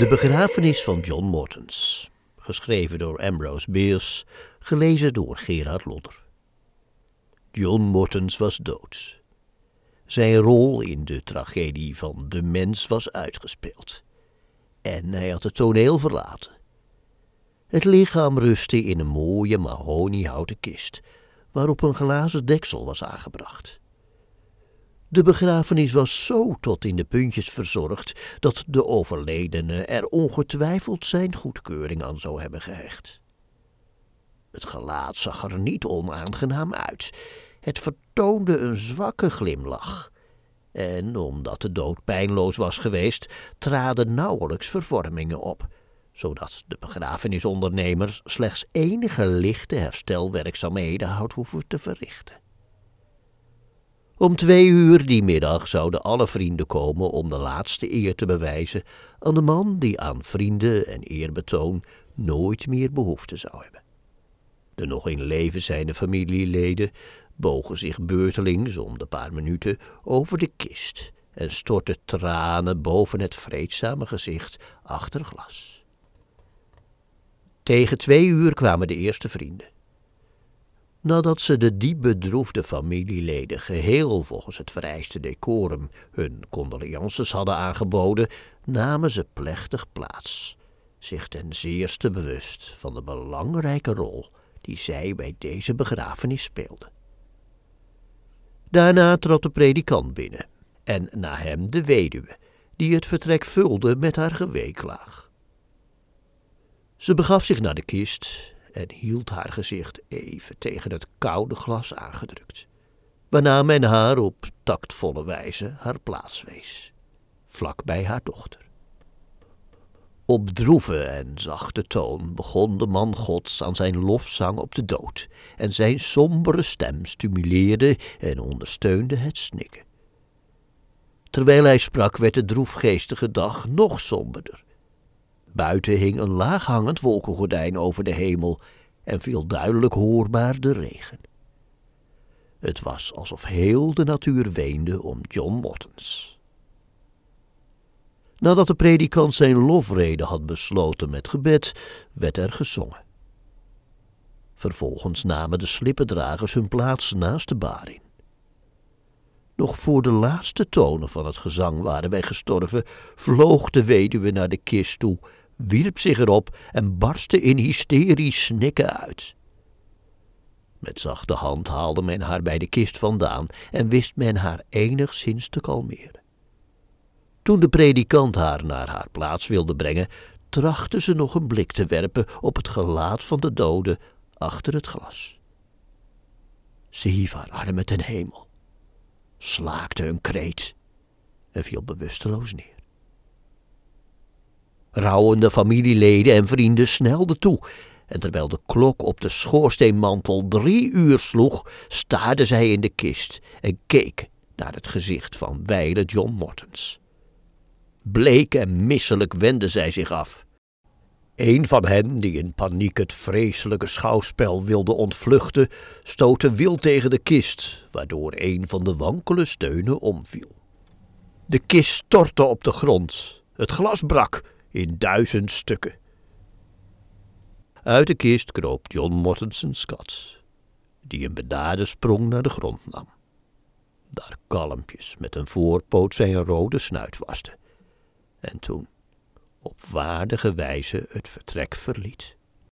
De begrafenis van John Mortens. Geschreven door Ambrose Bierce, gelezen door Gerard Lodder. John Mortens was dood. Zijn rol in de tragedie van de mens was uitgespeeld. En hij had het toneel verlaten. Het lichaam rustte in een mooie mahoniehouten kist, waarop een glazen deksel was aangebracht. De begrafenis was zo tot in de puntjes verzorgd dat de overledene er ongetwijfeld zijn goedkeuring aan zou hebben gehecht. Het gelaat zag er niet onaangenaam uit. Het vertoonde een zwakke glimlach. En omdat de dood pijnloos was geweest, traden nauwelijks vervormingen op, zodat de begrafenisondernemers slechts enige lichte herstelwerkzaamheden had hoeven te verrichten. Om twee uur die middag zouden alle vrienden komen om de laatste eer te bewijzen aan de man die aan vrienden en eerbetoon nooit meer behoefte zou hebben. De nog in leven zijnde familieleden bogen zich beurtelings om de paar minuten over de kist en stortten tranen boven het vreedzame gezicht achter glas. Tegen twee uur kwamen de eerste vrienden. Nadat ze de diep bedroefde familieleden geheel volgens het vereiste decorum hun condolences hadden aangeboden, namen ze plechtig plaats, zich ten zeerste bewust van de belangrijke rol die zij bij deze begrafenis speelden. Daarna trad de predikant binnen en na hem de weduwe, die het vertrek vulde met haar geweeklaag. Ze begaf zich naar de kist en hield haar gezicht even tegen het koude glas aangedrukt, waarna men haar op tactvolle wijze haar plaats wees, vlak bij haar dochter. Op droeve en zachte toon begon de man Gods aan zijn lofzang op de dood, en zijn sombere stem stimuleerde en ondersteunde het snikken. Terwijl hij sprak werd de droefgeestige dag nog somberder. Buiten hing een laaghangend wolkengordijn over de hemel en viel duidelijk hoorbaar de regen. Het was alsof heel de natuur weende om John Mortens. Nadat de predikant zijn lofrede had besloten met gebed, werd er gezongen. Vervolgens namen de slippendragers hun plaats naast de barin. Nog voor de laatste tonen van het gezang waren wij gestorven, vloog de weduwe naar de kist toe, wierp zich erop en barstte in hysterisch snikken uit. Met zachte hand haalde men haar bij de kist vandaan en wist men haar enigszins te kalmeren. Toen de predikant haar naar haar plaats wilde brengen, trachtte ze nog een blik te werpen op het gelaat van de dode achter het glas. Ze hief haar armen ten hemel, slaakte een kreet en viel bewusteloos neer. Rouwende familieleden en vrienden snelden toe, en terwijl de klok op de schoorsteenmantel drie uur sloeg, staarde zij in de kist en keek naar het gezicht van wijle John Mortens. Bleek en misselijk wendde zij zich af. Een van hen, die in paniek het vreselijke schouwspel wilde ontvluchten, stootte wild tegen de kist, waardoor een van de wankele steunen omviel. De kist stortte op de grond, het glas brak in duizend stukken. Uit de kist kroop John Mortensens kat, die een bedaarde sprong naar de grond nam. Daar kalmpjes met een voorpoot zijn rode snuit waste en toen op waardige wijze het vertrek verliet.